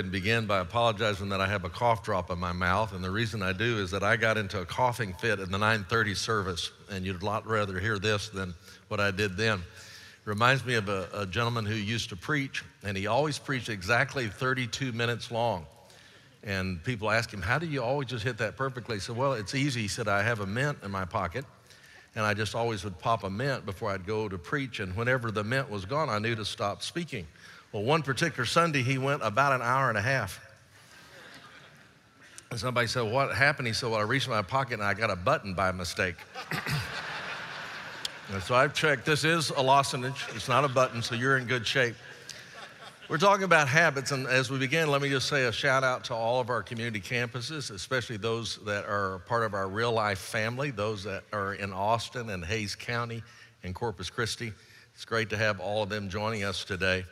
ahead and begin by apologizing that I have a cough drop in my mouth. And the reason I do is that I got into a coughing fit in the 930 service, and you'd a lot rather hear this than what I did then. Reminds me of a, a gentleman who used to preach, and he always preached exactly 32 minutes long. And people ask him, How do you always just hit that perfectly? He said, Well, it's easy. He said, I have a mint in my pocket, and I just always would pop a mint before I'd go to preach. And whenever the mint was gone, I knew to stop speaking. Well, one particular Sunday, he went about an hour and a half. And somebody said, What happened? He said, Well, I reached my pocket and I got a button by mistake. so I've checked. This is a lozenge, it's not a button, so you're in good shape. We're talking about habits, and as we begin, let me just say a shout out to all of our community campuses, especially those that are part of our real life family, those that are in Austin and Hays County and Corpus Christi. It's great to have all of them joining us today.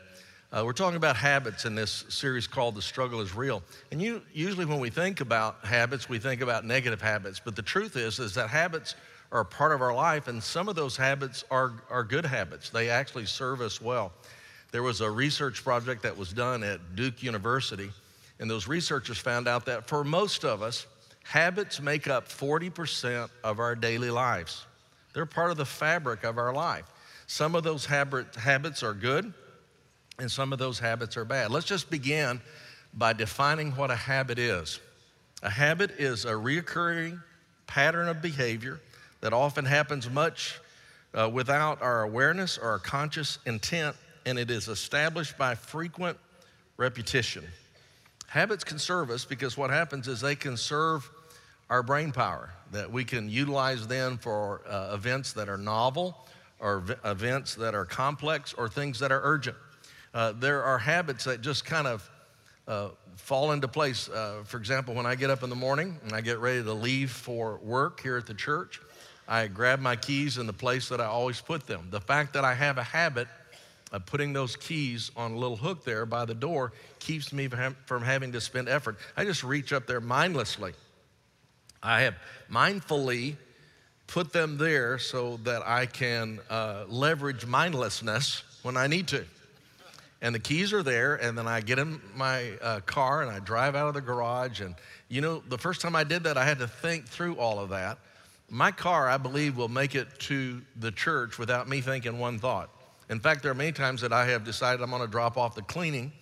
Uh, we're talking about habits in this series called The Struggle is Real. And you, usually when we think about habits, we think about negative habits. But the truth is, is that habits are a part of our life, and some of those habits are, are good habits. They actually serve us well. There was a research project that was done at Duke University, and those researchers found out that for most of us, habits make up 40% of our daily lives. They're part of the fabric of our life. Some of those habit, habits are good, and some of those habits are bad. Let's just begin by defining what a habit is. A habit is a reoccurring pattern of behavior that often happens much uh, without our awareness or our conscious intent, and it is established by frequent repetition. Habits can serve us because what happens is they conserve our brain power, that we can utilize then for uh, events that are novel or v- events that are complex or things that are urgent. Uh, there are habits that just kind of uh, fall into place. Uh, for example, when I get up in the morning and I get ready to leave for work here at the church, I grab my keys in the place that I always put them. The fact that I have a habit of putting those keys on a little hook there by the door keeps me from having to spend effort. I just reach up there mindlessly. I have mindfully put them there so that I can uh, leverage mindlessness when I need to and the keys are there and then i get in my uh, car and i drive out of the garage and you know the first time i did that i had to think through all of that. My car i believe will make it to the church without me thinking one thought. In fact there are many times that i have decided i'm going to drop off the cleaning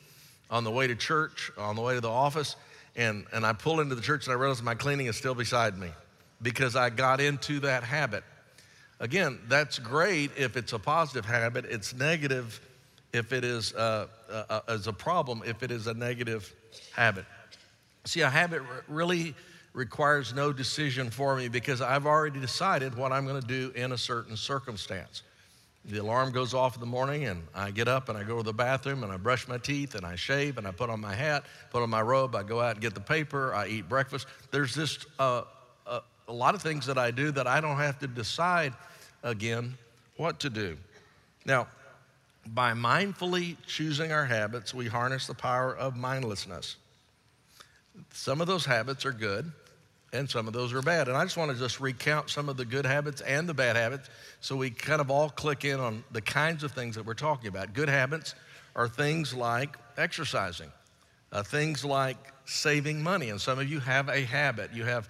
on the way to church on the way to the office and, and i pull into the church and i realize my cleaning is still beside me because i got into that habit. Again that's great if it's a positive habit. It's negative if it is uh, uh, uh, as a problem, if it is a negative habit. See, a habit really requires no decision for me because I've already decided what I'm going to do in a certain circumstance. The alarm goes off in the morning, and I get up and I go to the bathroom and I brush my teeth and I shave and I put on my hat, put on my robe. I go out and get the paper. I eat breakfast. There's just a, a lot of things that I do that I don't have to decide again what to do. Now, by mindfully choosing our habits, we harness the power of mindlessness. Some of those habits are good and some of those are bad. And I just want to just recount some of the good habits and the bad habits so we kind of all click in on the kinds of things that we're talking about. Good habits are things like exercising, uh, things like saving money. And some of you have a habit. You have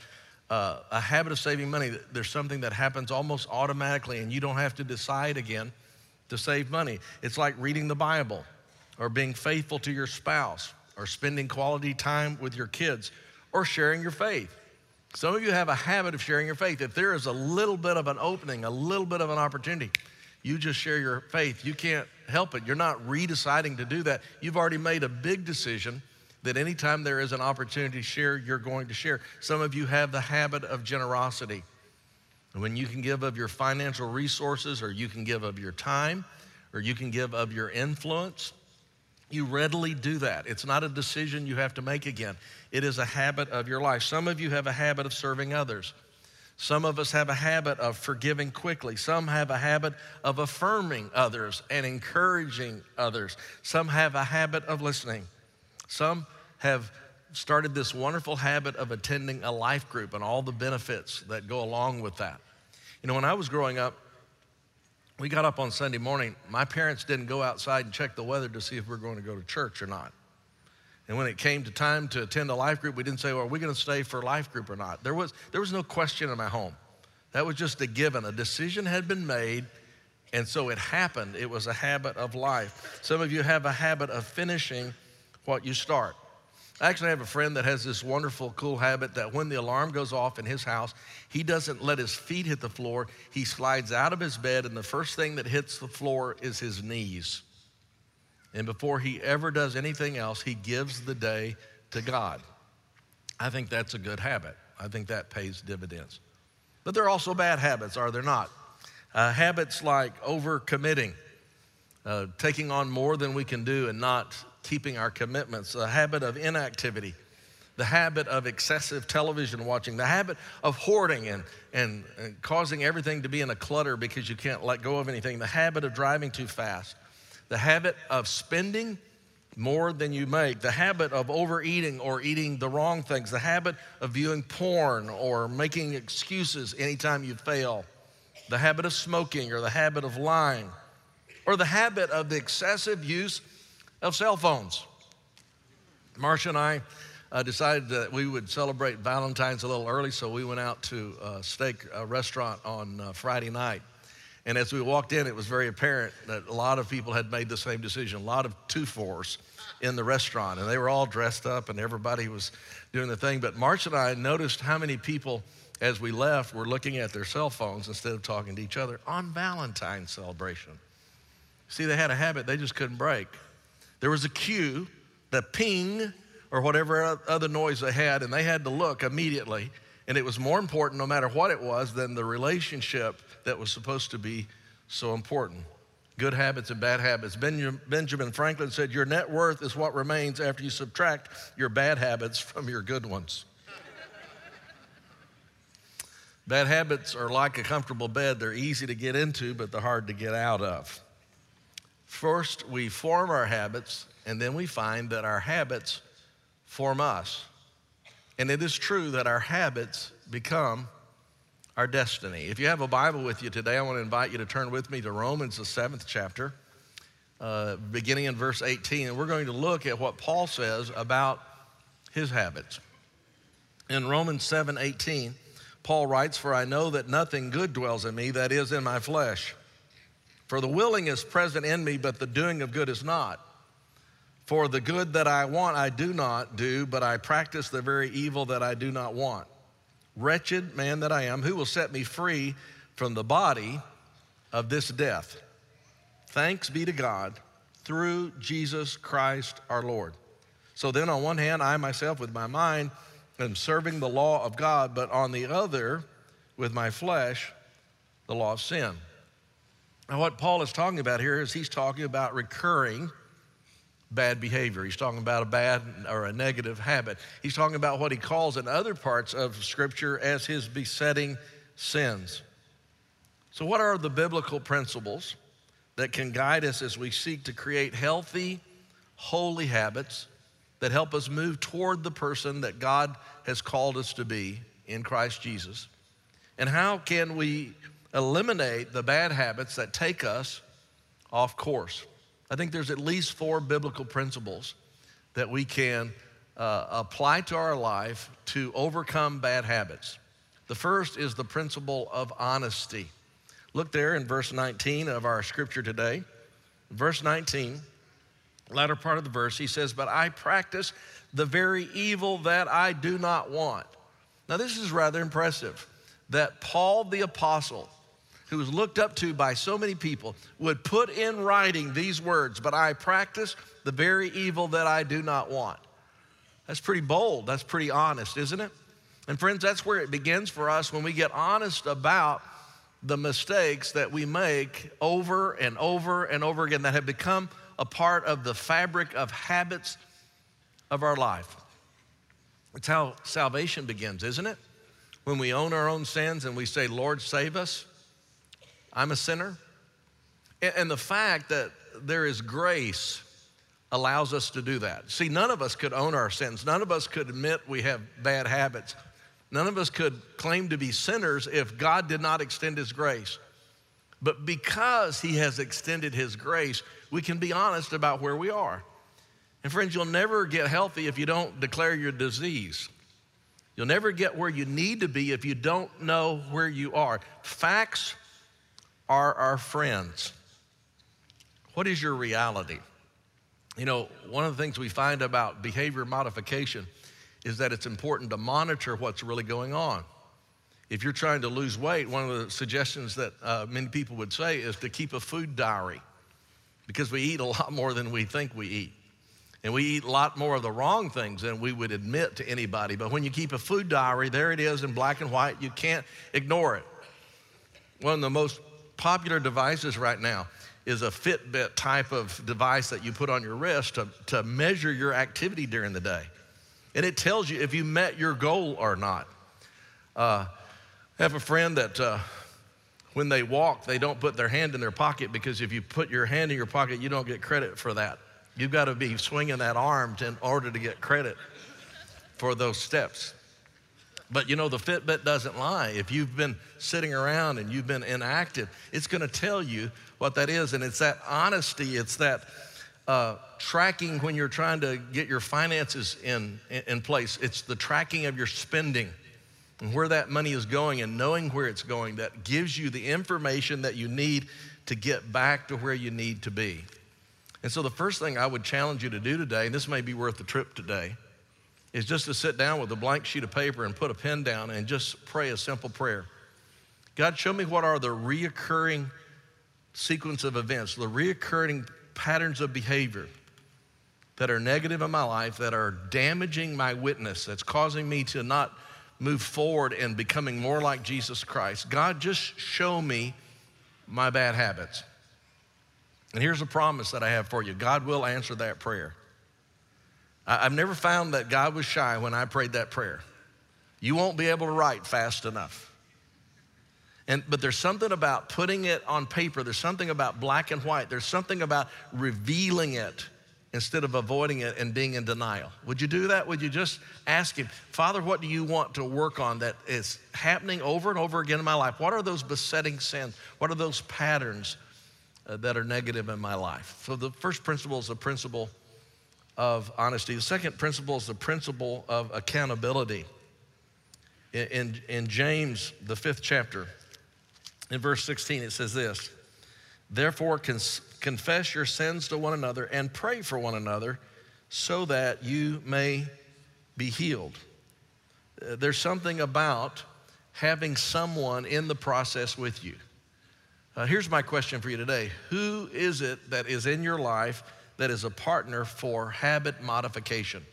uh, a habit of saving money. There's something that happens almost automatically and you don't have to decide again to save money. It's like reading the Bible or being faithful to your spouse or spending quality time with your kids or sharing your faith. Some of you have a habit of sharing your faith. If there is a little bit of an opening, a little bit of an opportunity, you just share your faith. You can't help it. You're not redeciding to do that. You've already made a big decision that anytime there is an opportunity to share, you're going to share. Some of you have the habit of generosity. And when you can give of your financial resources, or you can give of your time, or you can give of your influence, you readily do that. It's not a decision you have to make again, it is a habit of your life. Some of you have a habit of serving others. Some of us have a habit of forgiving quickly. Some have a habit of affirming others and encouraging others. Some have a habit of listening. Some have started this wonderful habit of attending a life group and all the benefits that go along with that. You know, when I was growing up, we got up on Sunday morning. My parents didn't go outside and check the weather to see if we are going to go to church or not. And when it came to time to attend a life group, we didn't say, well, are we going to stay for life group or not? There was, there was no question in my home. That was just a given. A decision had been made, and so it happened. It was a habit of life. Some of you have a habit of finishing what you start. I actually have a friend that has this wonderful, cool habit that when the alarm goes off in his house, he doesn't let his feet hit the floor. He slides out of his bed, and the first thing that hits the floor is his knees. And before he ever does anything else, he gives the day to God. I think that's a good habit. I think that pays dividends. But there are also bad habits, are there not? Uh, habits like overcommitting, uh, taking on more than we can do and not keeping our commitments, a habit of inactivity, the habit of excessive television watching, the habit of hoarding and, and, and causing everything to be in a clutter because you can't let go of anything, the habit of driving too fast the habit of spending more than you make, the habit of overeating or eating the wrong things, the habit of viewing porn or making excuses anytime you fail, the habit of smoking or the habit of lying, or the habit of the excessive use of cell phones. Marcia and I uh, decided that we would celebrate Valentine's a little early, so we went out to a steak a restaurant on uh, Friday night. And as we walked in, it was very apparent that a lot of people had made the same decision, a lot of two fours in the restaurant. And they were all dressed up and everybody was doing the thing. But Marcia and I noticed how many people, as we left, were looking at their cell phones instead of talking to each other on Valentine's celebration. See, they had a habit they just couldn't break. There was a cue, the ping, or whatever other noise they had, and they had to look immediately. And it was more important, no matter what it was, than the relationship that was supposed to be so important. Good habits and bad habits. Benjamin Franklin said, Your net worth is what remains after you subtract your bad habits from your good ones. bad habits are like a comfortable bed. They're easy to get into, but they're hard to get out of. First, we form our habits, and then we find that our habits form us. And it is true that our habits become our destiny. If you have a Bible with you today, I want to invite you to turn with me to Romans, the seventh chapter, uh, beginning in verse 18. And we're going to look at what Paul says about his habits. In Romans 7 18, Paul writes, For I know that nothing good dwells in me, that is, in my flesh. For the willing is present in me, but the doing of good is not. For the good that I want, I do not do, but I practice the very evil that I do not want. Wretched man that I am, who will set me free from the body of this death? Thanks be to God through Jesus Christ our Lord. So then, on one hand, I myself with my mind am serving the law of God, but on the other, with my flesh, the law of sin. Now, what Paul is talking about here is he's talking about recurring bad behavior. He's talking about a bad or a negative habit. He's talking about what he calls in other parts of Scripture as his besetting sins. So, what are the biblical principles that can guide us as we seek to create healthy, holy habits that help us move toward the person that God has called us to be in Christ Jesus? And how can we eliminate the bad habits that take us off course? I think there's at least four biblical principles that we can uh, apply to our life to overcome bad habits. The first is the principle of honesty. Look there in verse 19 of our scripture today. Verse 19, latter part of the verse, he says, But I practice the very evil that I do not want. Now, this is rather impressive that Paul the Apostle, who was looked up to by so many people, would put in writing these words, but I practice the very evil that I do not want. That's pretty bold. That's pretty honest, isn't it? And friends, that's where it begins for us when we get honest about the mistakes that we make over and over and over again that have become a part of the fabric of habits of our life. It's how salvation begins, isn't it? When we own our own sins and we say, Lord, save us. I'm a sinner. And the fact that there is grace allows us to do that. See, none of us could own our sins. None of us could admit we have bad habits. None of us could claim to be sinners if God did not extend His grace. But because He has extended His grace, we can be honest about where we are. And friends, you'll never get healthy if you don't declare your disease. You'll never get where you need to be if you don't know where you are. Facts are our friends. What is your reality? You know, one of the things we find about behavior modification is that it's important to monitor what's really going on. If you're trying to lose weight, one of the suggestions that uh, many people would say is to keep a food diary because we eat a lot more than we think we eat. And we eat a lot more of the wrong things than we would admit to anybody. But when you keep a food diary, there it is in black and white. You can't ignore it. One of the most popular devices right now is a Fitbit type of device that you put on your wrist to, to measure your activity during the day. And it tells you if you met your goal or not. Uh, I have a friend that uh, when they walk, they don't put their hand in their pocket because if you put your hand in your pocket, you don't get credit for that. You've got to be swinging that arm to, in order to get credit for those steps. But you know, the Fitbit doesn't lie. If you've been sitting around and you've been inactive, it's going to tell you what that is. And it's that honesty, it's that uh, tracking when you're trying to get your finances in, in place, it's the tracking of your spending and where that money is going and knowing where it's going that gives you the information that you need to get back to where you need to be. And so, the first thing I would challenge you to do today, and this may be worth the trip today, is just to sit down with a blank sheet of paper and put a pen down and just pray a simple prayer. God, show me what are the reoccurring sequence of events, the reoccurring patterns of behavior that are negative in my life, that are damaging my witness, that's causing me to not move forward and becoming more like Jesus Christ. God, just show me my bad habits. And here's a promise that I have for you God will answer that prayer. I've never found that God was shy when I prayed that prayer. You won't be able to write fast enough. And, but there's something about putting it on paper, there's something about black and white, there's something about revealing it instead of avoiding it and being in denial. Would you do that? Would you just ask Him, Father, what do you want to work on that is happening over and over again in my life? What are those besetting sins? What are those patterns uh, that are negative in my life? So the first principle is the principle of honesty. The second principle is the principle of accountability. In, in, in James, the fifth chapter, in verse 16, it says this Therefore, cons- confess your sins to one another and pray for one another so that you may be healed. Uh, there's something about having someone in the process with you. Uh, here's my question for you today Who is it that is in your life that is a partner for habit modification?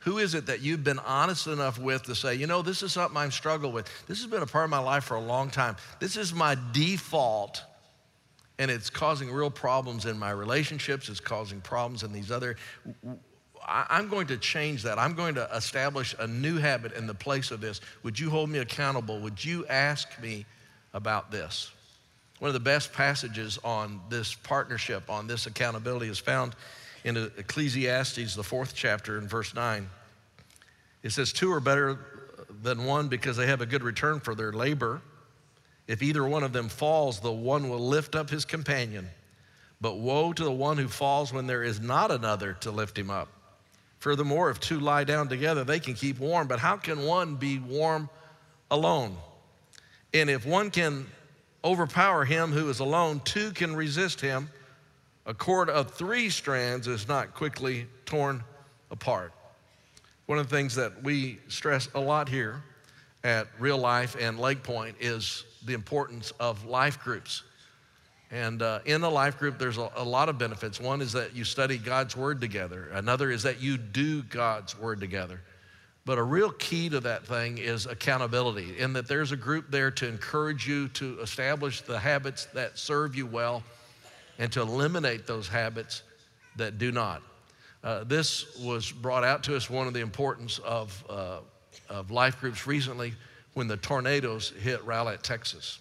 Who is it that you've been honest enough with to say, you know, this is something I'm struggling with? This has been a part of my life for a long time. This is my default, and it's causing real problems in my relationships. It's causing problems in these other. I'm going to change that. I'm going to establish a new habit in the place of this. Would you hold me accountable? Would you ask me about this? One of the best passages on this partnership, on this accountability, is found in Ecclesiastes, the fourth chapter, in verse 9. It says, Two are better than one because they have a good return for their labor. If either one of them falls, the one will lift up his companion. But woe to the one who falls when there is not another to lift him up. Furthermore, if two lie down together, they can keep warm. But how can one be warm alone? And if one can overpower him who is alone, two can resist him. A cord of three strands is not quickly torn apart. One of the things that we stress a lot here at Real Life and Lake Pointe is the importance of life groups. And uh, in a life group, there's a, a, lot of benefits. One is that you study God's Word together, another is that you do God's Word together. But a real key to that thing is accountability, in that there's a group there to encourage you to establish the habits that serve you well and to eliminate those habits that do not. Uh, this was brought out to us one of the importance of, uh, of life groups recently when the tornadoes hit Rowlett, Texas.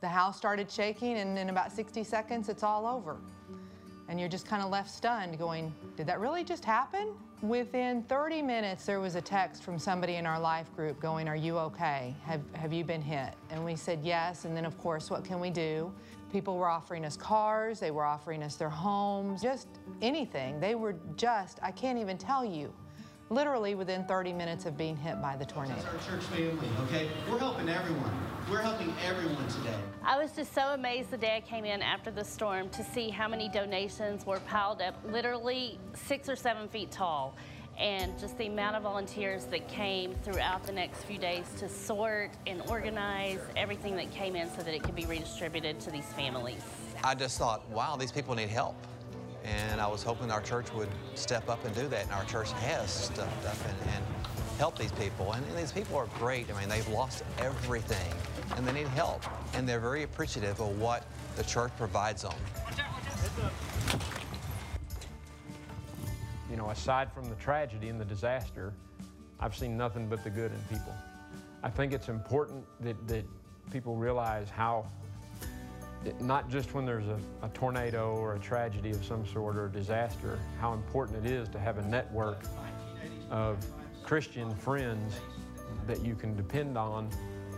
The house started shaking, and in about 60 seconds, it's all over. and you're just kind of left stunned going, Did that really just happen? Within 30 minutes, there was a text from somebody in our life group going, Are you okay? Have, have you been hit? And we said yes. And then, of course, what can we do? People were offering us cars, they were offering us their homes, just anything. They were just, I can't even tell you, literally within 30 minutes of being hit by the tornado. That's our church family, okay? We're helping everyone. We're helping everyone today. I was just so amazed the day I came in after the storm to see how many donations were piled up, literally six or seven feet tall. And just the amount of volunteers that came throughout the next few days to sort and organize everything that came in so that it could be redistributed to these families. I just thought, wow, these people need help. And I was hoping our church would step up and do that, and our church has stepped up and, and helped these people. And, and these people are great. I mean, they've lost everything, and they need help. And they're very appreciative of what the church provides them. You know, aside from the tragedy and the disaster, I've seen nothing but the good in people. I think it's important that, that people realize how it- not just when there's a, a tornado or a tragedy of some sort or a disaster, how important it is to have a network of Christian friends that you can depend on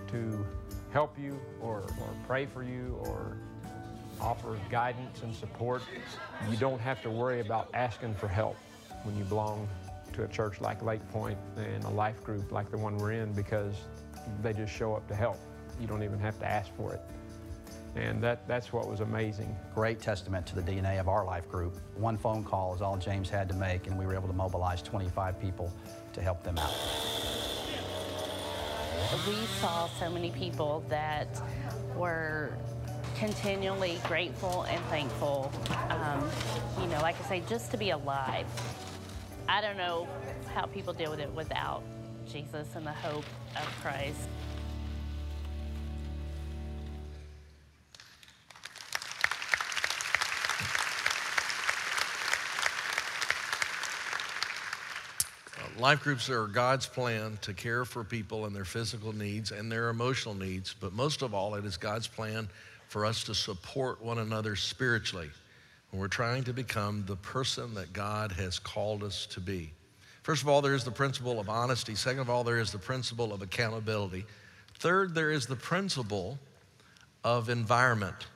to help you or, or pray for you or offer guidance and support. You don't have to worry about asking for help when you belong to a church like Lake Pointe and a life group like the one we're in because they just show up to help. You don't even have to ask for it. And that, that's what was amazing. Great testament to the DNA of our life group. One phone call is all James had to make, and we were able to mobilize 25 people to help them out. We saw so many people that were continually grateful and thankful. Um, you know, like I say, just to be alive. I don't know how people deal with it without Jesus and the hope of Christ. Life groups are God's plan to care for people and their physical needs and their emotional needs, but most of all, it is God's plan for us to support one another spiritually when we're trying to become the person that God has called us to be. First of all, there is the principle of honesty. Second of all, there is the principle of accountability. Third, there is the principle of environment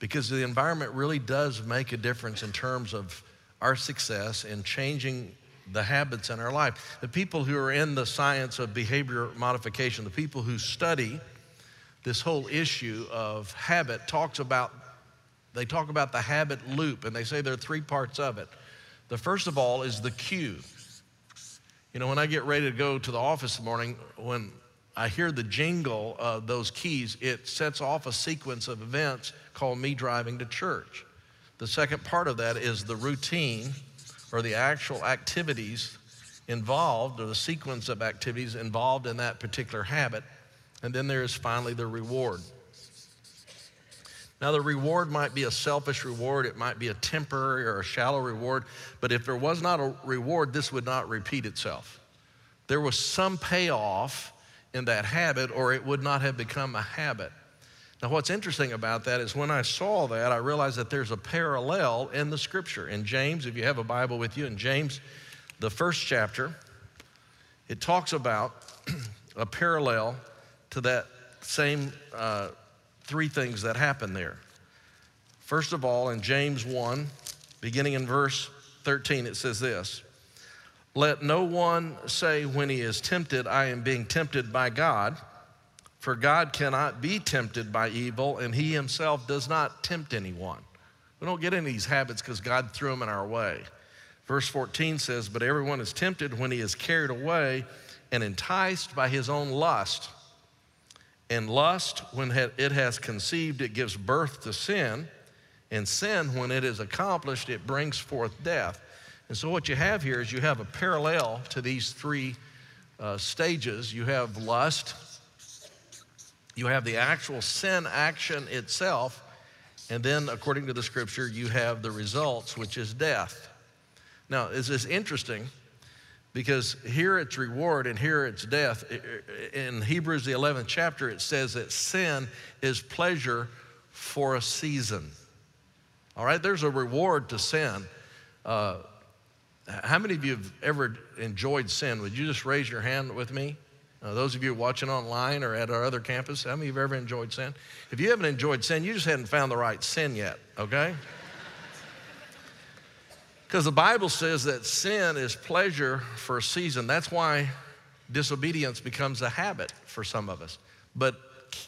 because the environment really does make a difference in terms of our success in changing the habits in our life. The people who are in the science of behavior modification, the people who study this whole issue of habit talks about they talk about the habit loop and they say there are three parts of it. The first of all is the cue. You know, when I get ready to go to the office in the morning, when I hear the jingle of those keys, it sets off a sequence of events called me driving to church. The second part of that is the routine or the actual activities involved or the sequence of activities involved in that particular habit. And then there is finally the reward. Now, the reward might be a selfish reward, it might be a temporary or a shallow reward, but if there was not a reward, this would not repeat itself. There was some payoff in that habit, or it would not have become a habit. Now, what's interesting about that is when I saw that, I realized that there's a parallel in the scripture. In James, if you have a Bible with you, in James, the first chapter, it talks about a parallel to that same uh, three things that happen there. First of all, in James 1, beginning in verse 13, it says this Let no one say when he is tempted, I am being tempted by God. For God cannot be tempted by evil, and he himself does not tempt anyone. We don't get into these habits because God threw them in our way. Verse 14 says, But everyone is tempted when he is carried away and enticed by his own lust. And lust, when it has conceived, it gives birth to sin. And sin, when it is accomplished, it brings forth death. And so, what you have here is you have a parallel to these three uh, stages. You have lust, you have the actual sin action itself, and then, according to the scripture, you have the results, which is death. Now, is this interesting? Because here it's reward and here it's death. In Hebrews, the 11th chapter, it says that sin is pleasure for a season. All right, there's a reward to sin. Uh, how many of you have ever enjoyed sin? Would you just raise your hand with me? Uh, those of you watching online or at our other campus, how many of you have ever enjoyed sin? If you haven't enjoyed sin, you just hadn't found the right sin yet, okay? Because the Bible says that sin is pleasure for a season. That's why disobedience becomes a habit for some of us. But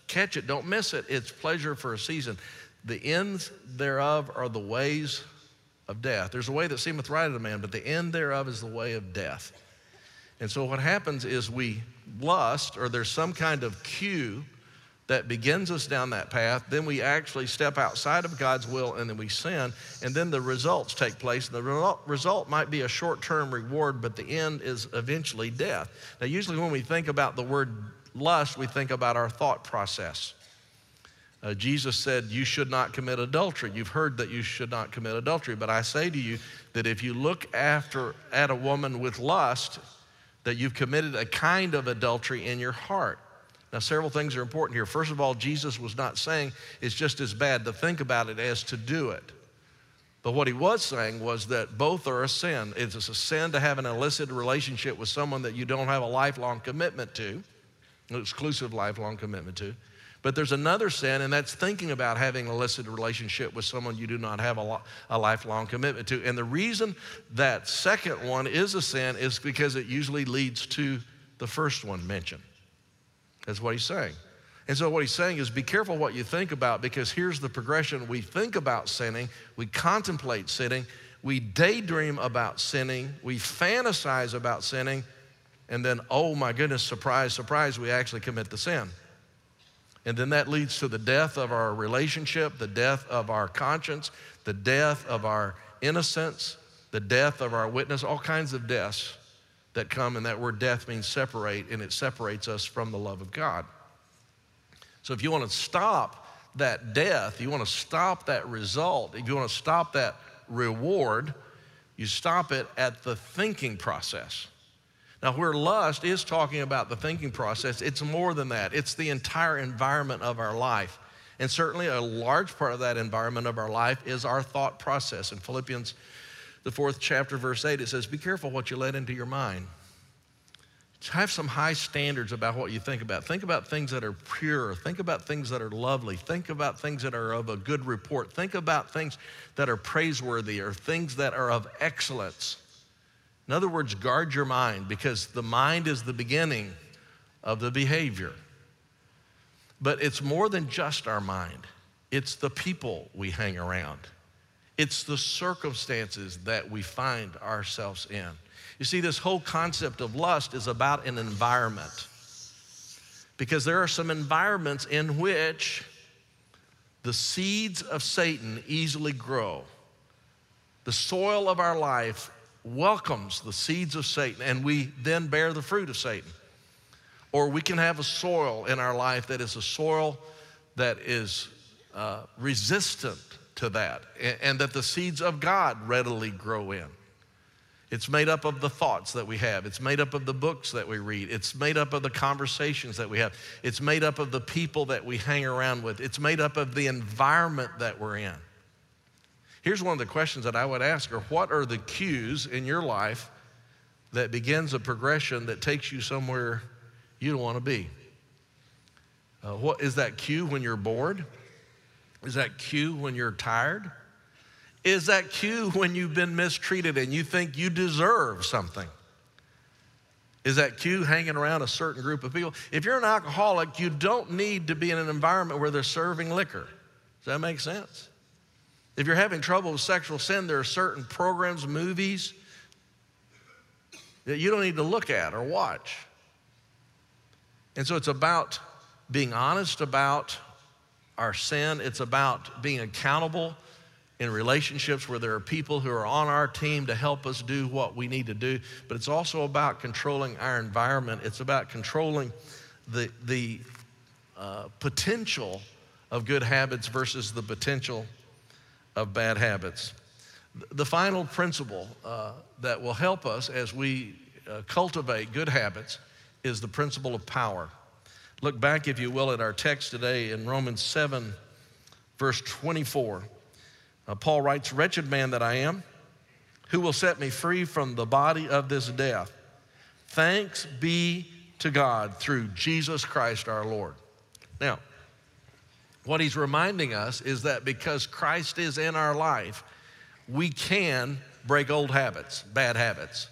catch it, don't miss it. It's pleasure for a season. The ends thereof are the ways of death. There's a way that seemeth right unto man, but the end thereof is the way of death. And so what happens is we lust, or there's some kind of cue that begins us down that path. Then we actually step outside of God's will and then we sin. And then the results take place. The result might be a short term reward, but the end is eventually death. Now, usually when we think about the word lust, we think about our thought process. Uh, Jesus said, You should not commit adultery. You've heard that you should not commit adultery. But I say to you that if you look after at a woman with lust, that you've committed a kind of adultery in your heart. Now, several things are important here. First of all, Jesus was not saying it's just as bad to think about it as to do it. But what he was saying was that both are a sin. It's a sin to have an illicit relationship with someone that you don't have a lifelong commitment to, an exclusive lifelong commitment to. But there's another sin, and that's thinking about having an illicit relationship with someone you do not have a, a, lifelong commitment to. And the reason that second one is a sin is because it usually leads to the first one mentioned. That's what he's saying. And so, what he's saying is be careful what you think about because here's the progression. We think about sinning, we contemplate sinning, we daydream about sinning, we fantasize about sinning, and then, oh my goodness, surprise, surprise, we actually commit the sin. And then that leads to the death of our relationship, the death of our conscience, the death of our innocence, the death of our witness, all kinds of deaths that come. And that word death means separate, and it separates us from the love of God. So if you want to stop that death, you want to stop that result, if you want to stop that reward, you stop it at the thinking process. Now, where lust is talking about the thinking process, it's more than that. It's the entire environment of our life. And certainly a large part of that environment of our life is our thought process. In Philippians, the fourth chapter, verse 8, it says, Be careful what you let into your mind. Have some high standards about what you think about. Think about things that are pure. Think about things that are lovely. Think about things that are of a good report. Think about things that are praiseworthy or things that are of excellence. In other words, guard your mind because the mind is the beginning of the behavior. But it's more than just our mind, it's the people we hang around, it's the circumstances that we find ourselves in. You see, this whole concept of lust is about an environment because there are some environments in which the seeds of Satan easily grow. The soil of our life welcomes the seeds of Satan, and we then bear the fruit of Satan. Or we can have a soil in our life that is a soil that is uh, resistant to that, and, and that the seeds of God readily grow in. It's made up of the thoughts that we have. It's made up of the books that we read. It's made up of the conversations that we have. It's made up of the people that we hang around with. It's made up of the environment that we're in. Here's one of the questions that I would ask her What are the cues in your life that begins a progression that takes you somewhere you don't want to be? Uh, what is that cue when you're bored? Is that cue when you're tired? Is that cue when you've been mistreated and you think you deserve something? Is that cue hanging around a certain group of people? If you're an alcoholic, you don't need to be in an environment where they're serving liquor. Does that make sense? If you're having trouble with sexual sin, there are certain programs, movies that you don't need to look at or watch. And so it's about being honest about our sin, it's about being accountable in relationships where there are people who are on our team to help us do what we need to do, but it's also about controlling our environment. It's about controlling the, the uh, potential of good habits versus the potential of bad habits. The final principle uh, that will help us as we uh, cultivate good habits is the principle of power. Look back, if you will, at our text today in Romans 7, verse 24. Uh, Paul writes, Wretched man that I am, who will set me free from the body of this death? Thanks be to God through Jesus Christ our Lord. Now, what he's reminding us is that because Christ is in our life, we can break old habits, bad habits.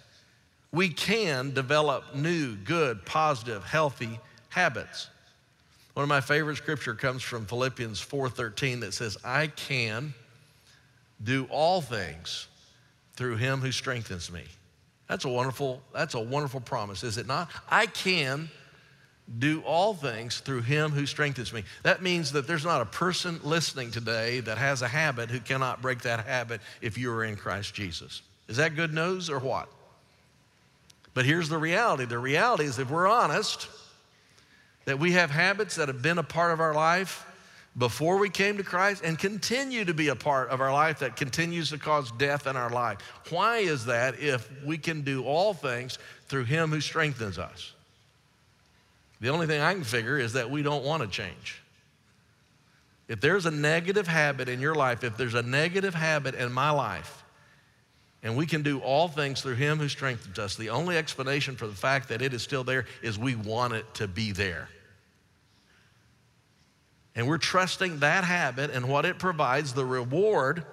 We can develop new, good, positive, healthy habits. One of my favorite scripture comes from Philippians 4:13 that says, "I can do all things through him who strengthens me." That's a wonderful that's a wonderful promise, is it not? I can do all things through him who strengthens me. That means that there's not a person listening today that has a habit who cannot break that habit if you are in Christ Jesus. Is that good news or what? But here's the reality the reality is, if we're honest, that we have habits that have been a part of our life before we came to Christ and continue to be a part of our life that continues to cause death in our life. Why is that if we can do all things through Him who strengthens us? The only thing I can figure is that we don't want to change. If there's a negative habit in your life, if there's a negative habit in my life, and we can do all things through Him who strengthens us, the only explanation for the fact that it is still there is we want it to be there. And we're trusting that habit and what it provides, the reward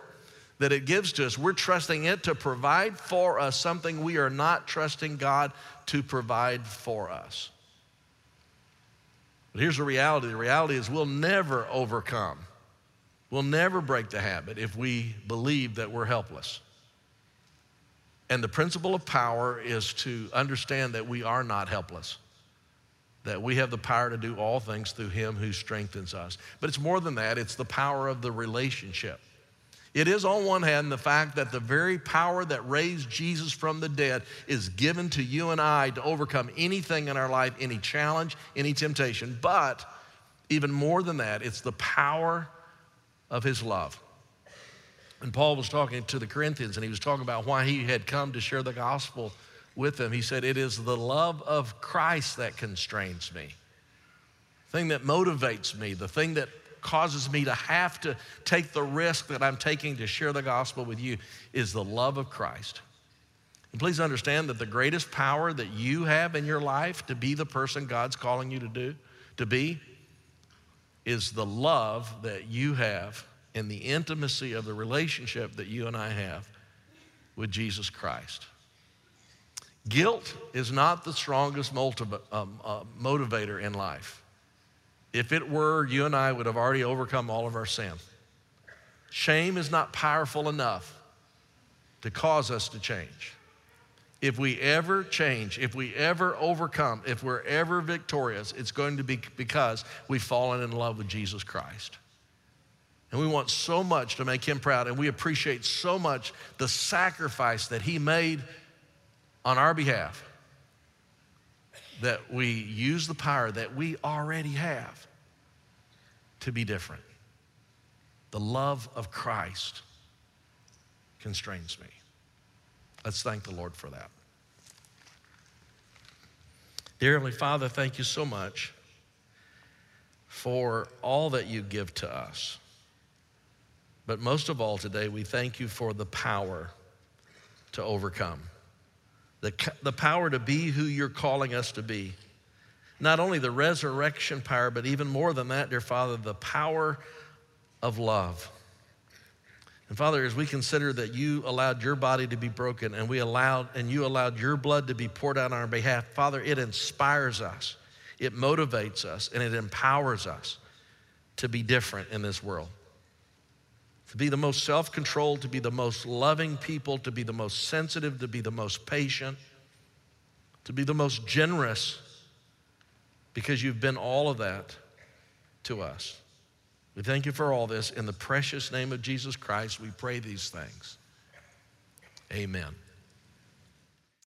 that it gives to us. We're trusting it to provide for us something we are not trusting God to provide for us. But here's the reality the reality is we'll never overcome, we'll never break the habit if we believe that we're helpless. And the principle of power is to understand that we are not helpless, that we have the power to do all things through Him who strengthens us. But it's more than that, it's the power of the relationship. It is, on one hand, the fact that the very power that raised Jesus from the dead is given to you and I to overcome anything in our life, any challenge, any temptation. But even more than that, it's the power of His love. And Paul was talking to the Corinthians and he was talking about why he had come to share the gospel with them. He said, It is the love of Christ that constrains me, the thing that motivates me, the thing that causes me to have to take the risk that I'm taking to share the gospel with you is the love of Christ. And please understand that the greatest power that you have in your life to be the person God's calling you to do, to be, is the love that you have and the intimacy of the relationship that you and I have with Jesus Christ. Guilt is not the strongest um, uh, motivator in life. If it were, you and I would have already overcome all of our sin. Shame is not powerful enough to cause us to change. If we ever change, if we ever overcome, if we're ever victorious, it's going to be because we've fallen in love with Jesus Christ. And we want so much to make him proud, and we appreciate so much the sacrifice that he made on our behalf that we use the power that we already have to be different. The love of Christ constrains me. Let's thank the Lord for that. Dear Heavenly Father, thank you so much for all that you give to us. But most of all today, we thank you for the power to overcome, the, the power to be who you're calling us to be. Not only the resurrection power, but even more than that, dear Father, the power of love. And Father, as we consider that you allowed your body to be broken and we allowed and you allowed your blood to be poured out on our behalf, Father, it inspires us, it motivates us, and it empowers us to be different in this world to be the most self controlled, to be the most loving people, to be the most sensitive, to be the most patient, to be the most generous, because you've been all of that to us. We thank you for all this. In the precious name of Jesus Christ, we pray these things. Amen.